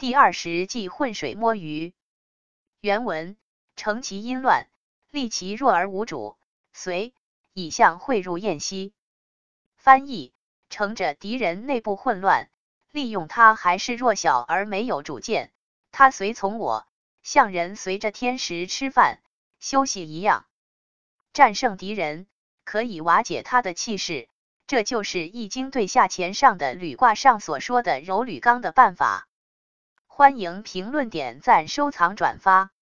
第二十计混水摸鱼。原文：乘其阴乱，利其弱而无主，遂以相汇入燕西。翻译：乘着敌人内部混乱，利用他还是弱小而没有主见，他随从我，像人随着天时吃饭休息一样。战胜敌人，可以瓦解他的气势，这就是《易经》对下乾上的履卦上所说的柔履刚的办法。欢迎评论、点赞、收藏、转发。